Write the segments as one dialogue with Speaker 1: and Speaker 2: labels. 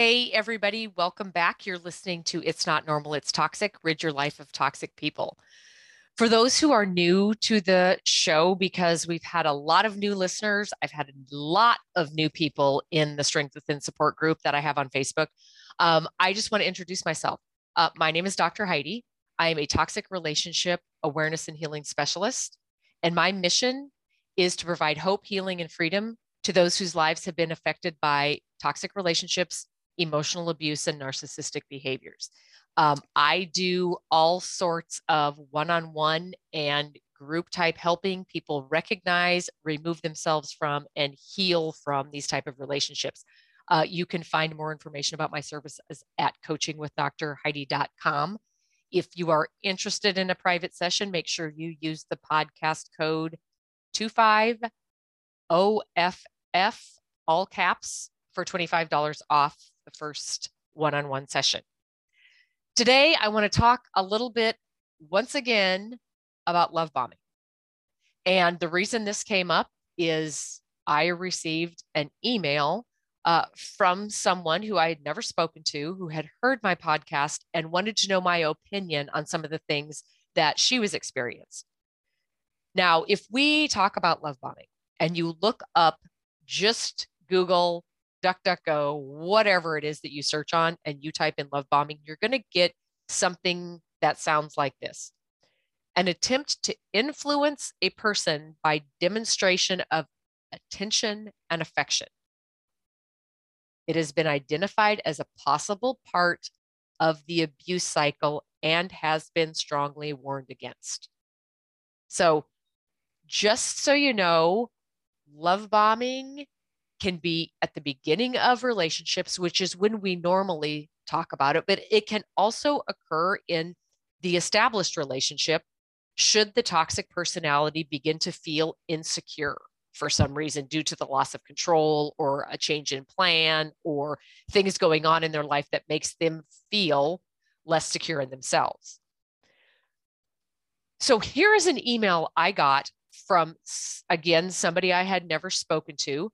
Speaker 1: Hey, everybody, welcome back. You're listening to It's Not Normal, It's Toxic Rid Your Life of Toxic People. For those who are new to the show, because we've had a lot of new listeners, I've had a lot of new people in the Strength Within support group that I have on Facebook. Um, I just want to introduce myself. Uh, my name is Dr. Heidi. I am a toxic relationship awareness and healing specialist, and my mission is to provide hope, healing, and freedom to those whose lives have been affected by toxic relationships emotional abuse and narcissistic behaviors. Um, I do all sorts of one on one and group type helping people recognize, remove themselves from, and heal from these type of relationships. Uh, you can find more information about my services at coachingwithdrheidi.com. If you are interested in a private session, make sure you use the podcast code 25OFF, all caps, for $25 off the first one on one session. Today, I want to talk a little bit once again about love bombing. And the reason this came up is I received an email uh, from someone who I had never spoken to, who had heard my podcast and wanted to know my opinion on some of the things that she was experiencing. Now, if we talk about love bombing and you look up just Google DuckDuckGo, whatever it is that you search on, and you type in love bombing, you're going to get something that sounds like this an attempt to influence a person by demonstration of attention and affection. It has been identified as a possible part of the abuse cycle and has been strongly warned against. So, just so you know, love bombing can be at the beginning of relationships, which is when we normally talk about it, but it can also occur in the established relationship should the toxic personality begin to feel insecure for some reason due to the loss of control or a change in plan or things going on in their life that makes them feel less secure in themselves. So here is an email I got from again somebody I had never spoken to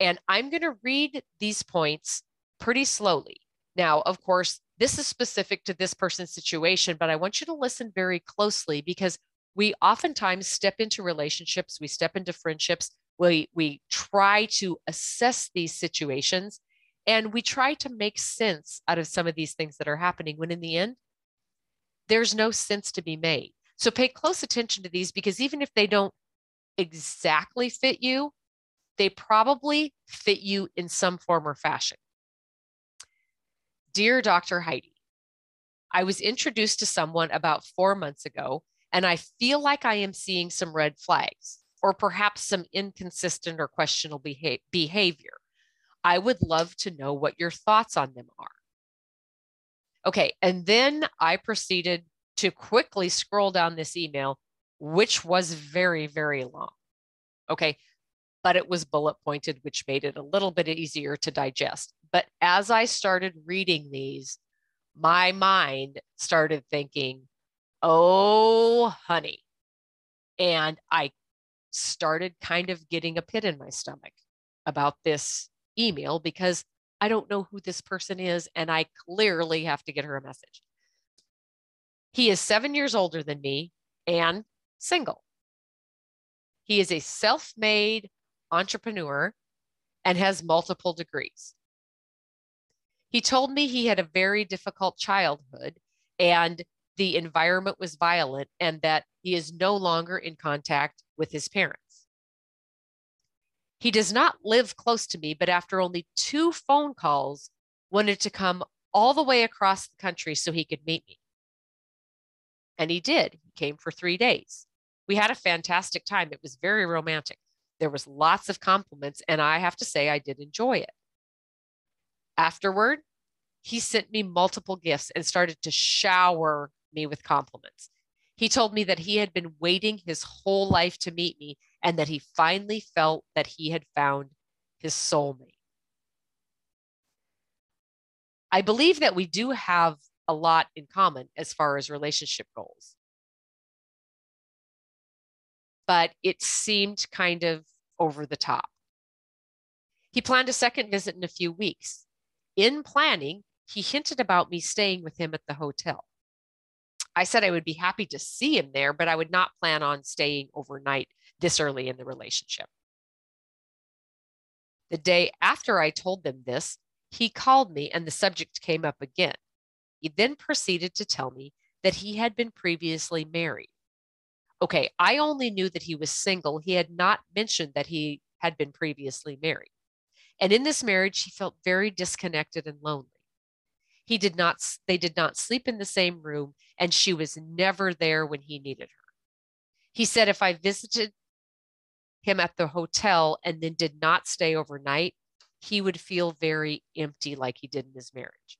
Speaker 1: and I'm going to read these points pretty slowly. Now, of course, this is specific to this person's situation, but I want you to listen very closely because we oftentimes step into relationships, we step into friendships, we, we try to assess these situations and we try to make sense out of some of these things that are happening when in the end, there's no sense to be made. So pay close attention to these because even if they don't exactly fit you, they probably fit you in some form or fashion. Dear Dr. Heidi, I was introduced to someone about four months ago, and I feel like I am seeing some red flags or perhaps some inconsistent or questionable beha- behavior. I would love to know what your thoughts on them are. Okay, and then I proceeded to quickly scroll down this email, which was very, very long. Okay, but it was bullet pointed, which made it a little bit easier to digest. But as I started reading these, my mind started thinking, oh, honey. And I started kind of getting a pit in my stomach about this email because I don't know who this person is. And I clearly have to get her a message. He is seven years older than me and single. He is a self made entrepreneur, and has multiple degrees. He told me he had a very difficult childhood and the environment was violent and that he is no longer in contact with his parents. He does not live close to me, but after only two phone calls, wanted to come all the way across the country so he could meet me. And he did. He came for three days. We had a fantastic time. It was very romantic. There was lots of compliments, and I have to say I did enjoy it. Afterward, he sent me multiple gifts and started to shower me with compliments. He told me that he had been waiting his whole life to meet me and that he finally felt that he had found his soulmate. I believe that we do have a lot in common as far as relationship goals. But it seemed kind of over the top. He planned a second visit in a few weeks. In planning, he hinted about me staying with him at the hotel. I said I would be happy to see him there, but I would not plan on staying overnight this early in the relationship. The day after I told them this, he called me and the subject came up again. He then proceeded to tell me that he had been previously married. Okay, I only knew that he was single. He had not mentioned that he had been previously married. And in this marriage, he felt very disconnected and lonely. He did not, they did not sleep in the same room, and she was never there when he needed her. He said, if I visited him at the hotel and then did not stay overnight, he would feel very empty like he did in his marriage.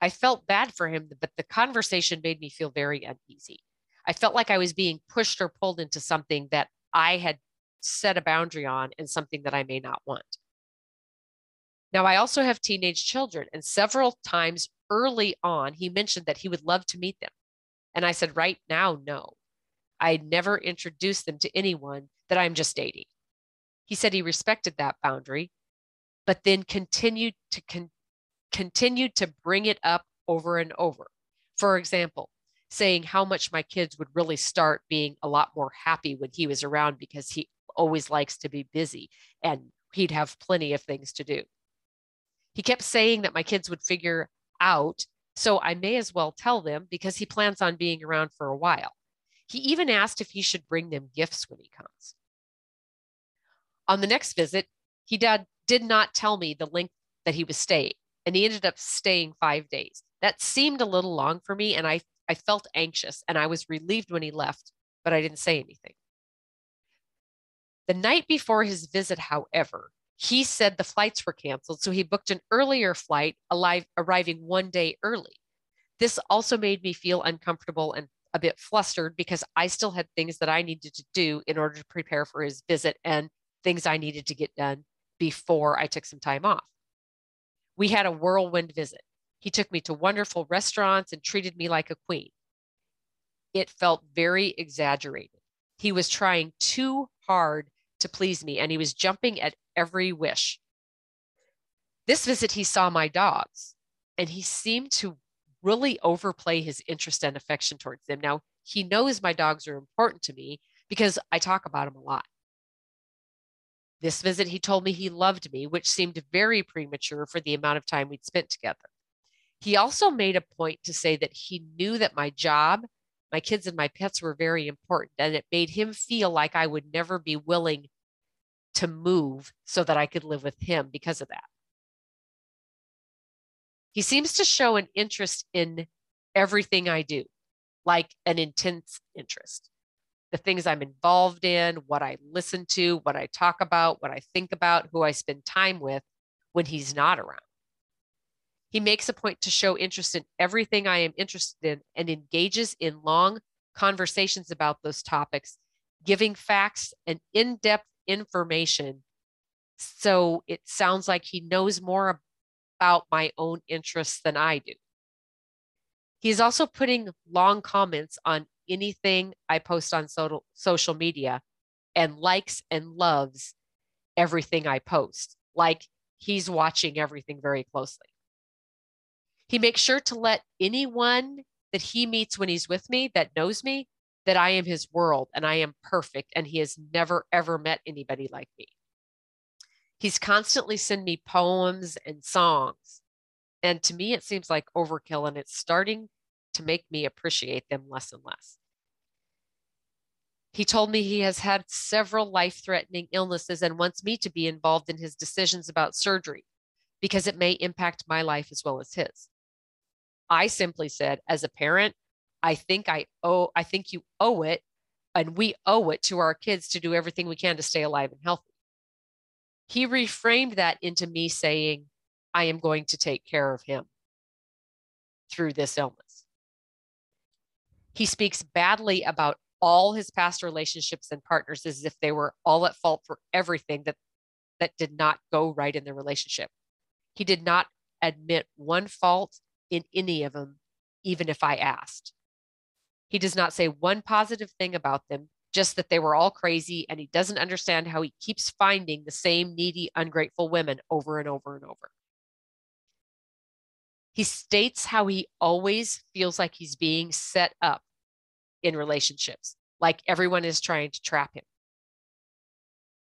Speaker 1: I felt bad for him, but the conversation made me feel very uneasy. I felt like I was being pushed or pulled into something that I had set a boundary on and something that I may not want. Now, I also have teenage children, and several times early on, he mentioned that he would love to meet them. And I said, right now, no. I never introduced them to anyone that I'm just dating. He said he respected that boundary, but then continued to con- continued to bring it up over and over. For example, saying how much my kids would really start being a lot more happy when he was around because he always likes to be busy and he'd have plenty of things to do. He kept saying that my kids would figure out, so I may as well tell them because he plans on being around for a while. He even asked if he should bring them gifts when he comes. On the next visit, he did, did not tell me the length that he was staying, and he ended up staying five days. That seemed a little long for me, and I, I felt anxious, and I was relieved when he left, but I didn't say anything. The night before his visit, however, he said the flights were canceled, so he booked an earlier flight, alive, arriving one day early. This also made me feel uncomfortable and a bit flustered because I still had things that I needed to do in order to prepare for his visit and things I needed to get done before I took some time off. We had a whirlwind visit. He took me to wonderful restaurants and treated me like a queen. It felt very exaggerated. He was trying too hard to please me and he was jumping at every wish. This visit, he saw my dogs and he seemed to really overplay his interest and affection towards them. Now, he knows my dogs are important to me because I talk about them a lot. This visit, he told me he loved me, which seemed very premature for the amount of time we'd spent together. He also made a point to say that he knew that my job, my kids, and my pets were very important, and it made him feel like I would never be willing to move so that I could live with him because of that. He seems to show an interest in everything I do, like an intense interest the things I'm involved in, what I listen to, what I talk about, what I think about, who I spend time with when he's not around. He makes a point to show interest in everything I am interested in and engages in long conversations about those topics, giving facts and in depth information. So it sounds like he knows more about my own interests than I do. He's also putting long comments on anything I post on so- social media and likes and loves everything I post. Like he's watching everything very closely. He makes sure to let anyone that he meets when he's with me that knows me that I am his world and I am perfect and he has never ever met anybody like me. He's constantly send me poems and songs. And to me, it seems like overkill and it's starting to make me appreciate them less and less. He told me he has had several life threatening illnesses and wants me to be involved in his decisions about surgery because it may impact my life as well as his. I simply said, as a parent, I think I owe, I think you owe it, and we owe it to our kids to do everything we can to stay alive and healthy. he reframed that into me saying, I am going to take care of him through this illness. He speaks badly about all his past relationships and partners as if they were all at fault for everything that that did not go right in the relationship. He did not admit one fault in any of them, even if I asked. He does not say one positive thing about them, just that they were all crazy, and he doesn't understand how he keeps finding the same needy, ungrateful women over and over and over. He states how he always feels like he's being set up in relationships, like everyone is trying to trap him.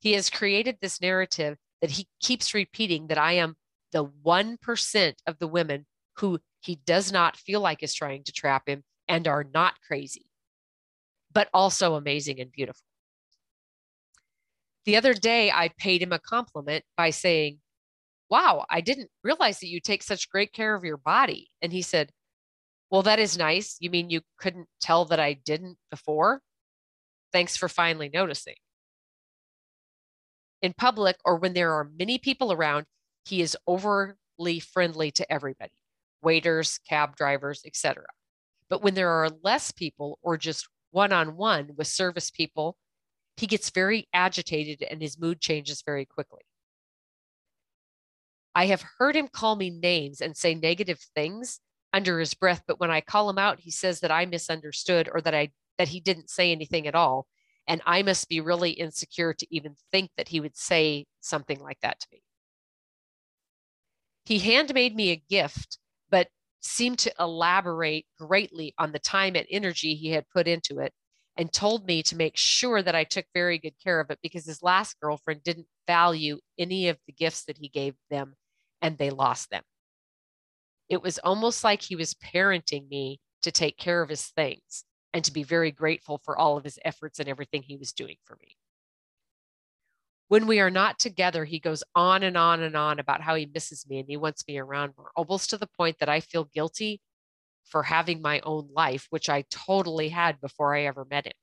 Speaker 1: He has created this narrative that he keeps repeating that I am the 1% of the women who he does not feel like is trying to trap him and are not crazy, but also amazing and beautiful. The other day, I paid him a compliment by saying, Wow, I didn't realize that you take such great care of your body. And he said, Well, that is nice. You mean you couldn't tell that I didn't before? Thanks for finally noticing. In public or when there are many people around, he is overly friendly to everybody waiters, cab drivers, etc. But when there are less people or just one on one with service people, he gets very agitated and his mood changes very quickly. I have heard him call me names and say negative things under his breath, but when I call him out, he says that I misunderstood or that I that he didn't say anything at all. And I must be really insecure to even think that he would say something like that to me. He handmade me a gift, seemed to elaborate greatly on the time and energy he had put into it and told me to make sure that I took very good care of it because his last girlfriend didn't value any of the gifts that he gave them and they lost them. It was almost like he was parenting me to take care of his things and to be very grateful for all of his efforts and everything he was doing for me. When we are not together, he goes on and on and on about how he misses me and he wants me around more, almost to the point that I feel guilty for having my own life, which I totally had before I ever met him.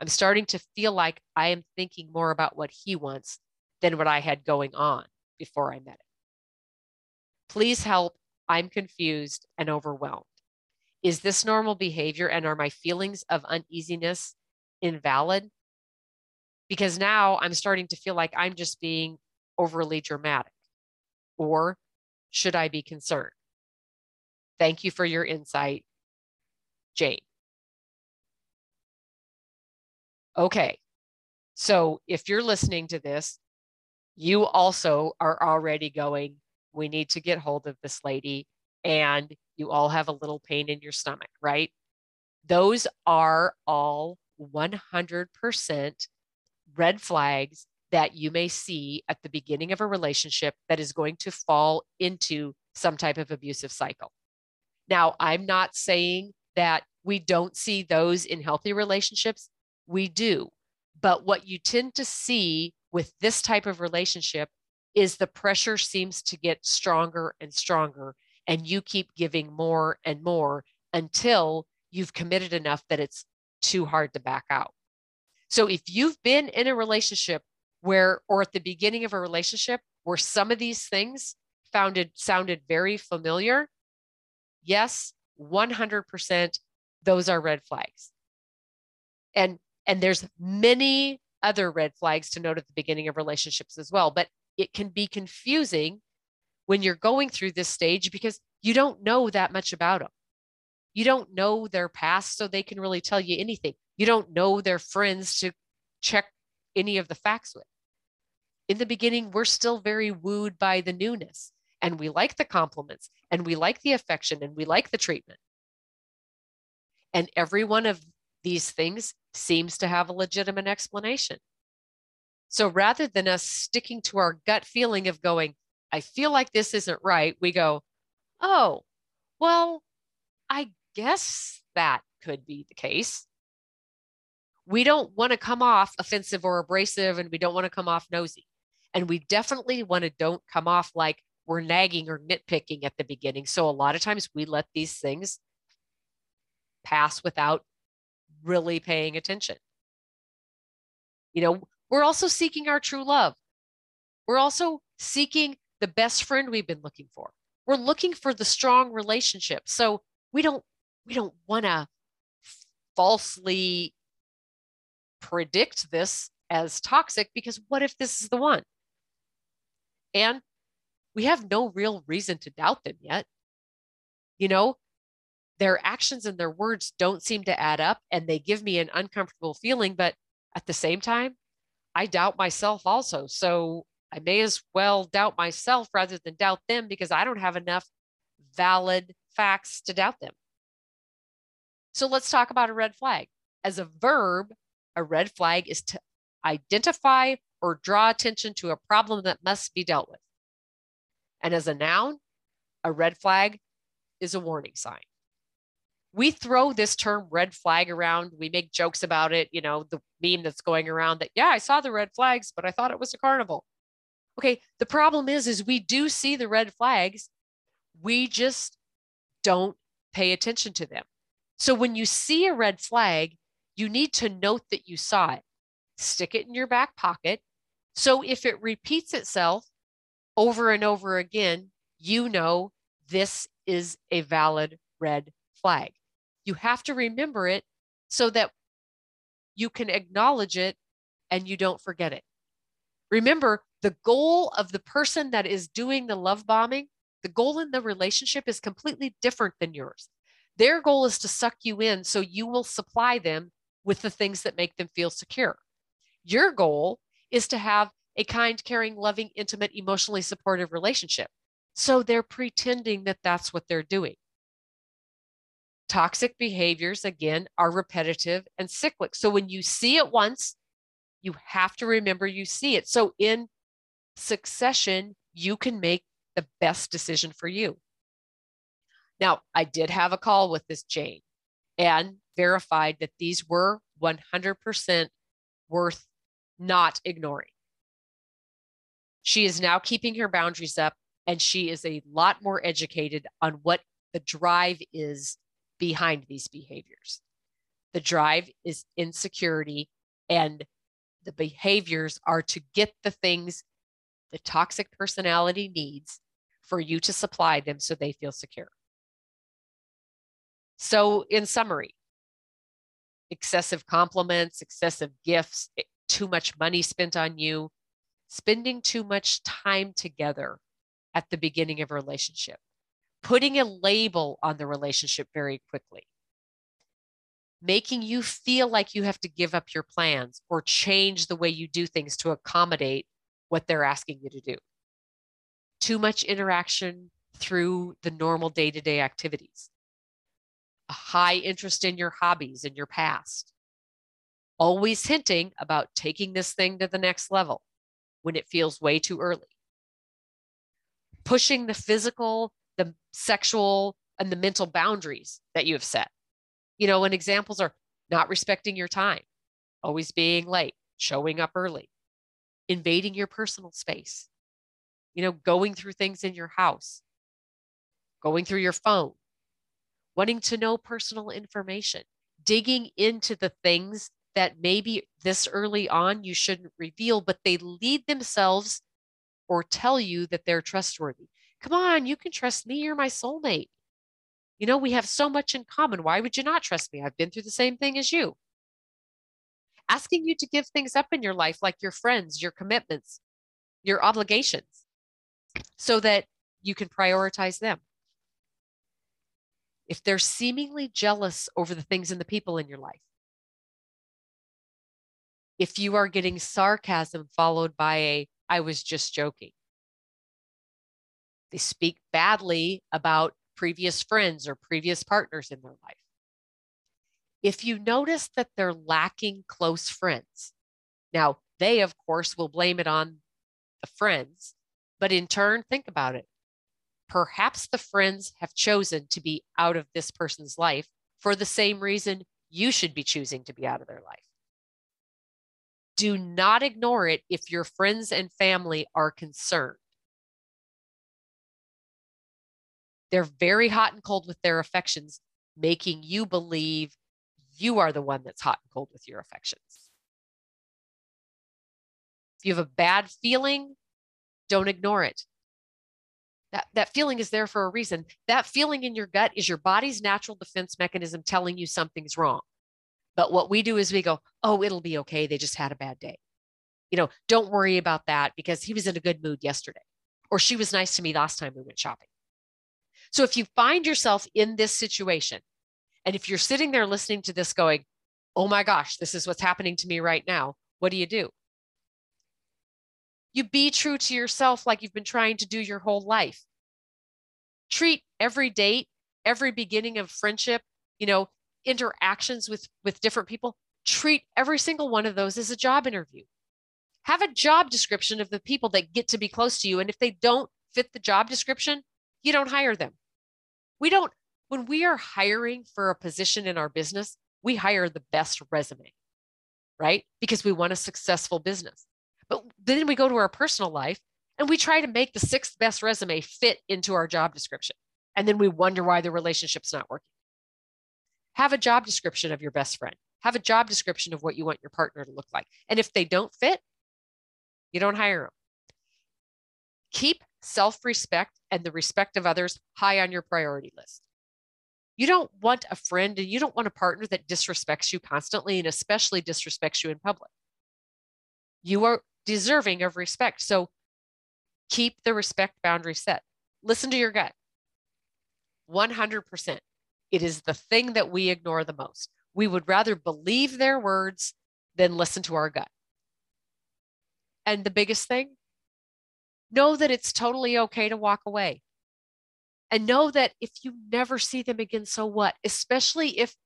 Speaker 1: I'm starting to feel like I am thinking more about what he wants than what I had going on before I met him. Please help. I'm confused and overwhelmed. Is this normal behavior and are my feelings of uneasiness invalid? Because now I'm starting to feel like I'm just being overly dramatic. Or should I be concerned? Thank you for your insight, Jane. Okay, so if you're listening to this, you also are already going, we need to get hold of this lady and you all have a little pain in your stomach, right? Those are all 100% red flags that you may see at the beginning of a relationship that is going to fall into some type of abusive cycle. Now, I'm not saying that we don't see those in healthy relationships. We do. But what you tend to see with this type of relationship is the pressure seems to get stronger and stronger and you keep giving more and more until you've committed enough that it's too hard to back out. So if you've been in a relationship where, or at the beginning of a relationship where some of these things founded sounded very familiar, yes, 100% those are red flags. And and there's many other red flags to note at the beginning of relationships as well, but it can be confusing when you're going through this stage because you don't know that much about them. You don't know their past, so they can really tell you anything. You don't know their friends to check any of the facts with. In the beginning, we're still very wooed by the newness and we like the compliments and we like the affection and we like the treatment. And every one of these things seems to have a legitimate explanation. So rather than us sticking to our gut feeling of going, I feel like this isn't right, we go, oh, well, I guess that could be the case. We don't want to come off offensive or abrasive, and we don't want to come off nosy. And we definitely want to don't come off like we're nagging or nitpicking at the beginning. So a lot of times we let these things pass without really paying attention. You know, we're also seeking our true love. We're also seeking the best friend we've been looking for. We're looking for the strong relationship. So we don't we don't want to falsely predict this as toxic because what if this is the one? And we have no real reason to doubt them yet. You know, their actions and their words don't seem to add up and they give me an uncomfortable feeling. But at the same time, I doubt myself also. So I may as well doubt myself rather than doubt them because I don't have enough valid facts to doubt them. So let's talk about a red flag. As a verb, a red flag is to identify or draw attention to a problem that must be dealt with. And as a noun, a red flag is a warning sign. We throw this term red flag around. We make jokes about it. You know, the meme that's going around that, yeah, I saw the red flags, but I thought it was a carnival. Okay, the problem is, is we do see the red flags. We just don't pay attention to them. So when you see a red flag, you need to note that you saw it, stick it in your back pocket. So if it repeats itself over and over again, you know this is a valid red flag. You have to remember it so that you can acknowledge it and you don't forget it. Remember, the goal of the person that is doing the love bombing, the goal in the relationship is completely different than yours. Their goal is to suck you in so you will supply them with the things that make them feel secure. Your goal is to have a kind, caring, loving, intimate, emotionally supportive relationship. So they're pretending that that's what they're doing. Toxic behaviors, again, are repetitive and cyclic. So when you see it once, you have to remember you see it. So in succession, you can make the best decision for you. Now, I did have a call with this Jane and verified that these were 100% worth not ignoring. She is now keeping her boundaries up and she is a lot more educated on what the drive is behind these behaviors. The drive is insecurity, and the behaviors are to get the things the toxic personality needs for you to supply them so they feel secure. So, in summary, excessive compliments, excessive gifts, eh, too much money spent on you, spending too much time together at the beginning of a relationship, putting a label on the relationship very quickly, making you feel like you have to give up your plans or change the way you do things to accommodate what they're asking you to do. Too much interaction through the normal day to day activities a high interest in your hobbies and your past. Always hinting about taking this thing to the next level when it feels way too early. Pushing the physical, the sexual, and the mental boundaries that you have set. You know, and examples are not respecting your time, always being late, showing up early, invading your personal space, you know, going through things in your house, going through your phone, wanting to know personal information, digging into the things that maybe this early on you shouldn't reveal, but they lead themselves or tell you that they're trustworthy. Come on, you can trust me. You're my soulmate. You know, we have so much in common. Why would you not trust me? I've been through the same thing as you. Asking you to give things up in your life, like your friends, your commitments, your obligations, so that you can prioritize them if they're seemingly jealous over the things and the people in your life, if you are getting sarcasm followed by a, I was just joking, they speak badly about previous friends or previous partners in their life. If you notice that they're lacking close friends, now they, of course, will blame it on the friends, but in turn, think about it perhaps the friends have chosen to be out of this person's life for the same reason you should be choosing to be out of their life. Do not ignore it if your friends and family are concerned. They're very hot and cold with their affections, making you believe you are the one that's hot and cold with your affections. If you have a bad feeling Don't ignore it. That, that feeling is there for a reason. That feeling in your gut is your body's natural defense mechanism telling you something's wrong. But what we do is we go, oh, it'll be okay. They just had a bad day. You know, don't worry about that because he was in a good mood yesterday, or she was nice to me last time we went shopping. So if you find yourself in this situation, and if you're sitting there listening to this going, oh my gosh, this is what's happening to me right now, what do you do? You be true to yourself like you've been trying to do your whole life. Treat every date, every beginning of friendship, you know, interactions with with different people, treat every single one of those as a job interview. Have a job description of the people that get to be close to you and if they don't fit the job description, you don't hire them. We don't when we are hiring for a position in our business, we hire the best resume, right? Because we want a successful business. But then we go to our personal life and we try to make the sixth best resume fit into our job description. And then we wonder why the relationship's not working. Have a job description of your best friend. Have a job description of what you want your partner to look like. And if they don't fit, you don't hire them. Keep self respect and the respect of others high on your priority list. You don't want a friend and you don't want a partner that disrespects you constantly and especially disrespects you in public. You are deserving of respect. So keep the respect boundary set. Listen to your gut. 100%. It is the thing that we ignore the most. We would rather believe their words than listen to our gut. And the biggest thing, know that it's totally okay to walk away and know that if you never see them again, so what? Especially if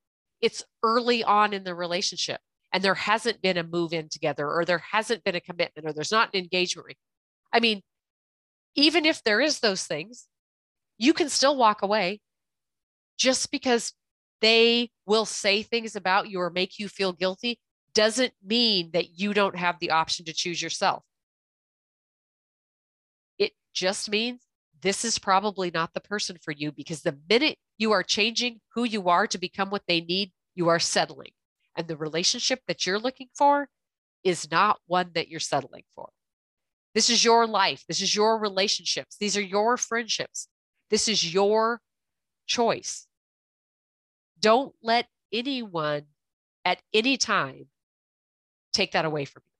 Speaker 1: it's early on in the relationship and there hasn't been a move in together or there hasn't been a commitment or there's not an engagement ring. I mean, even if there is those things, you can still walk away just because they will say things about you or make you feel guilty doesn't mean that you don't have the option to choose yourself. It just means this is probably not the person for you because the minute you are changing who you are to become what they need, you are settling. And the relationship that you're looking for is not one that you're settling for. This is your life. This is your relationships. These are your friendships. This is your choice. Don't let anyone at any time take that away from you.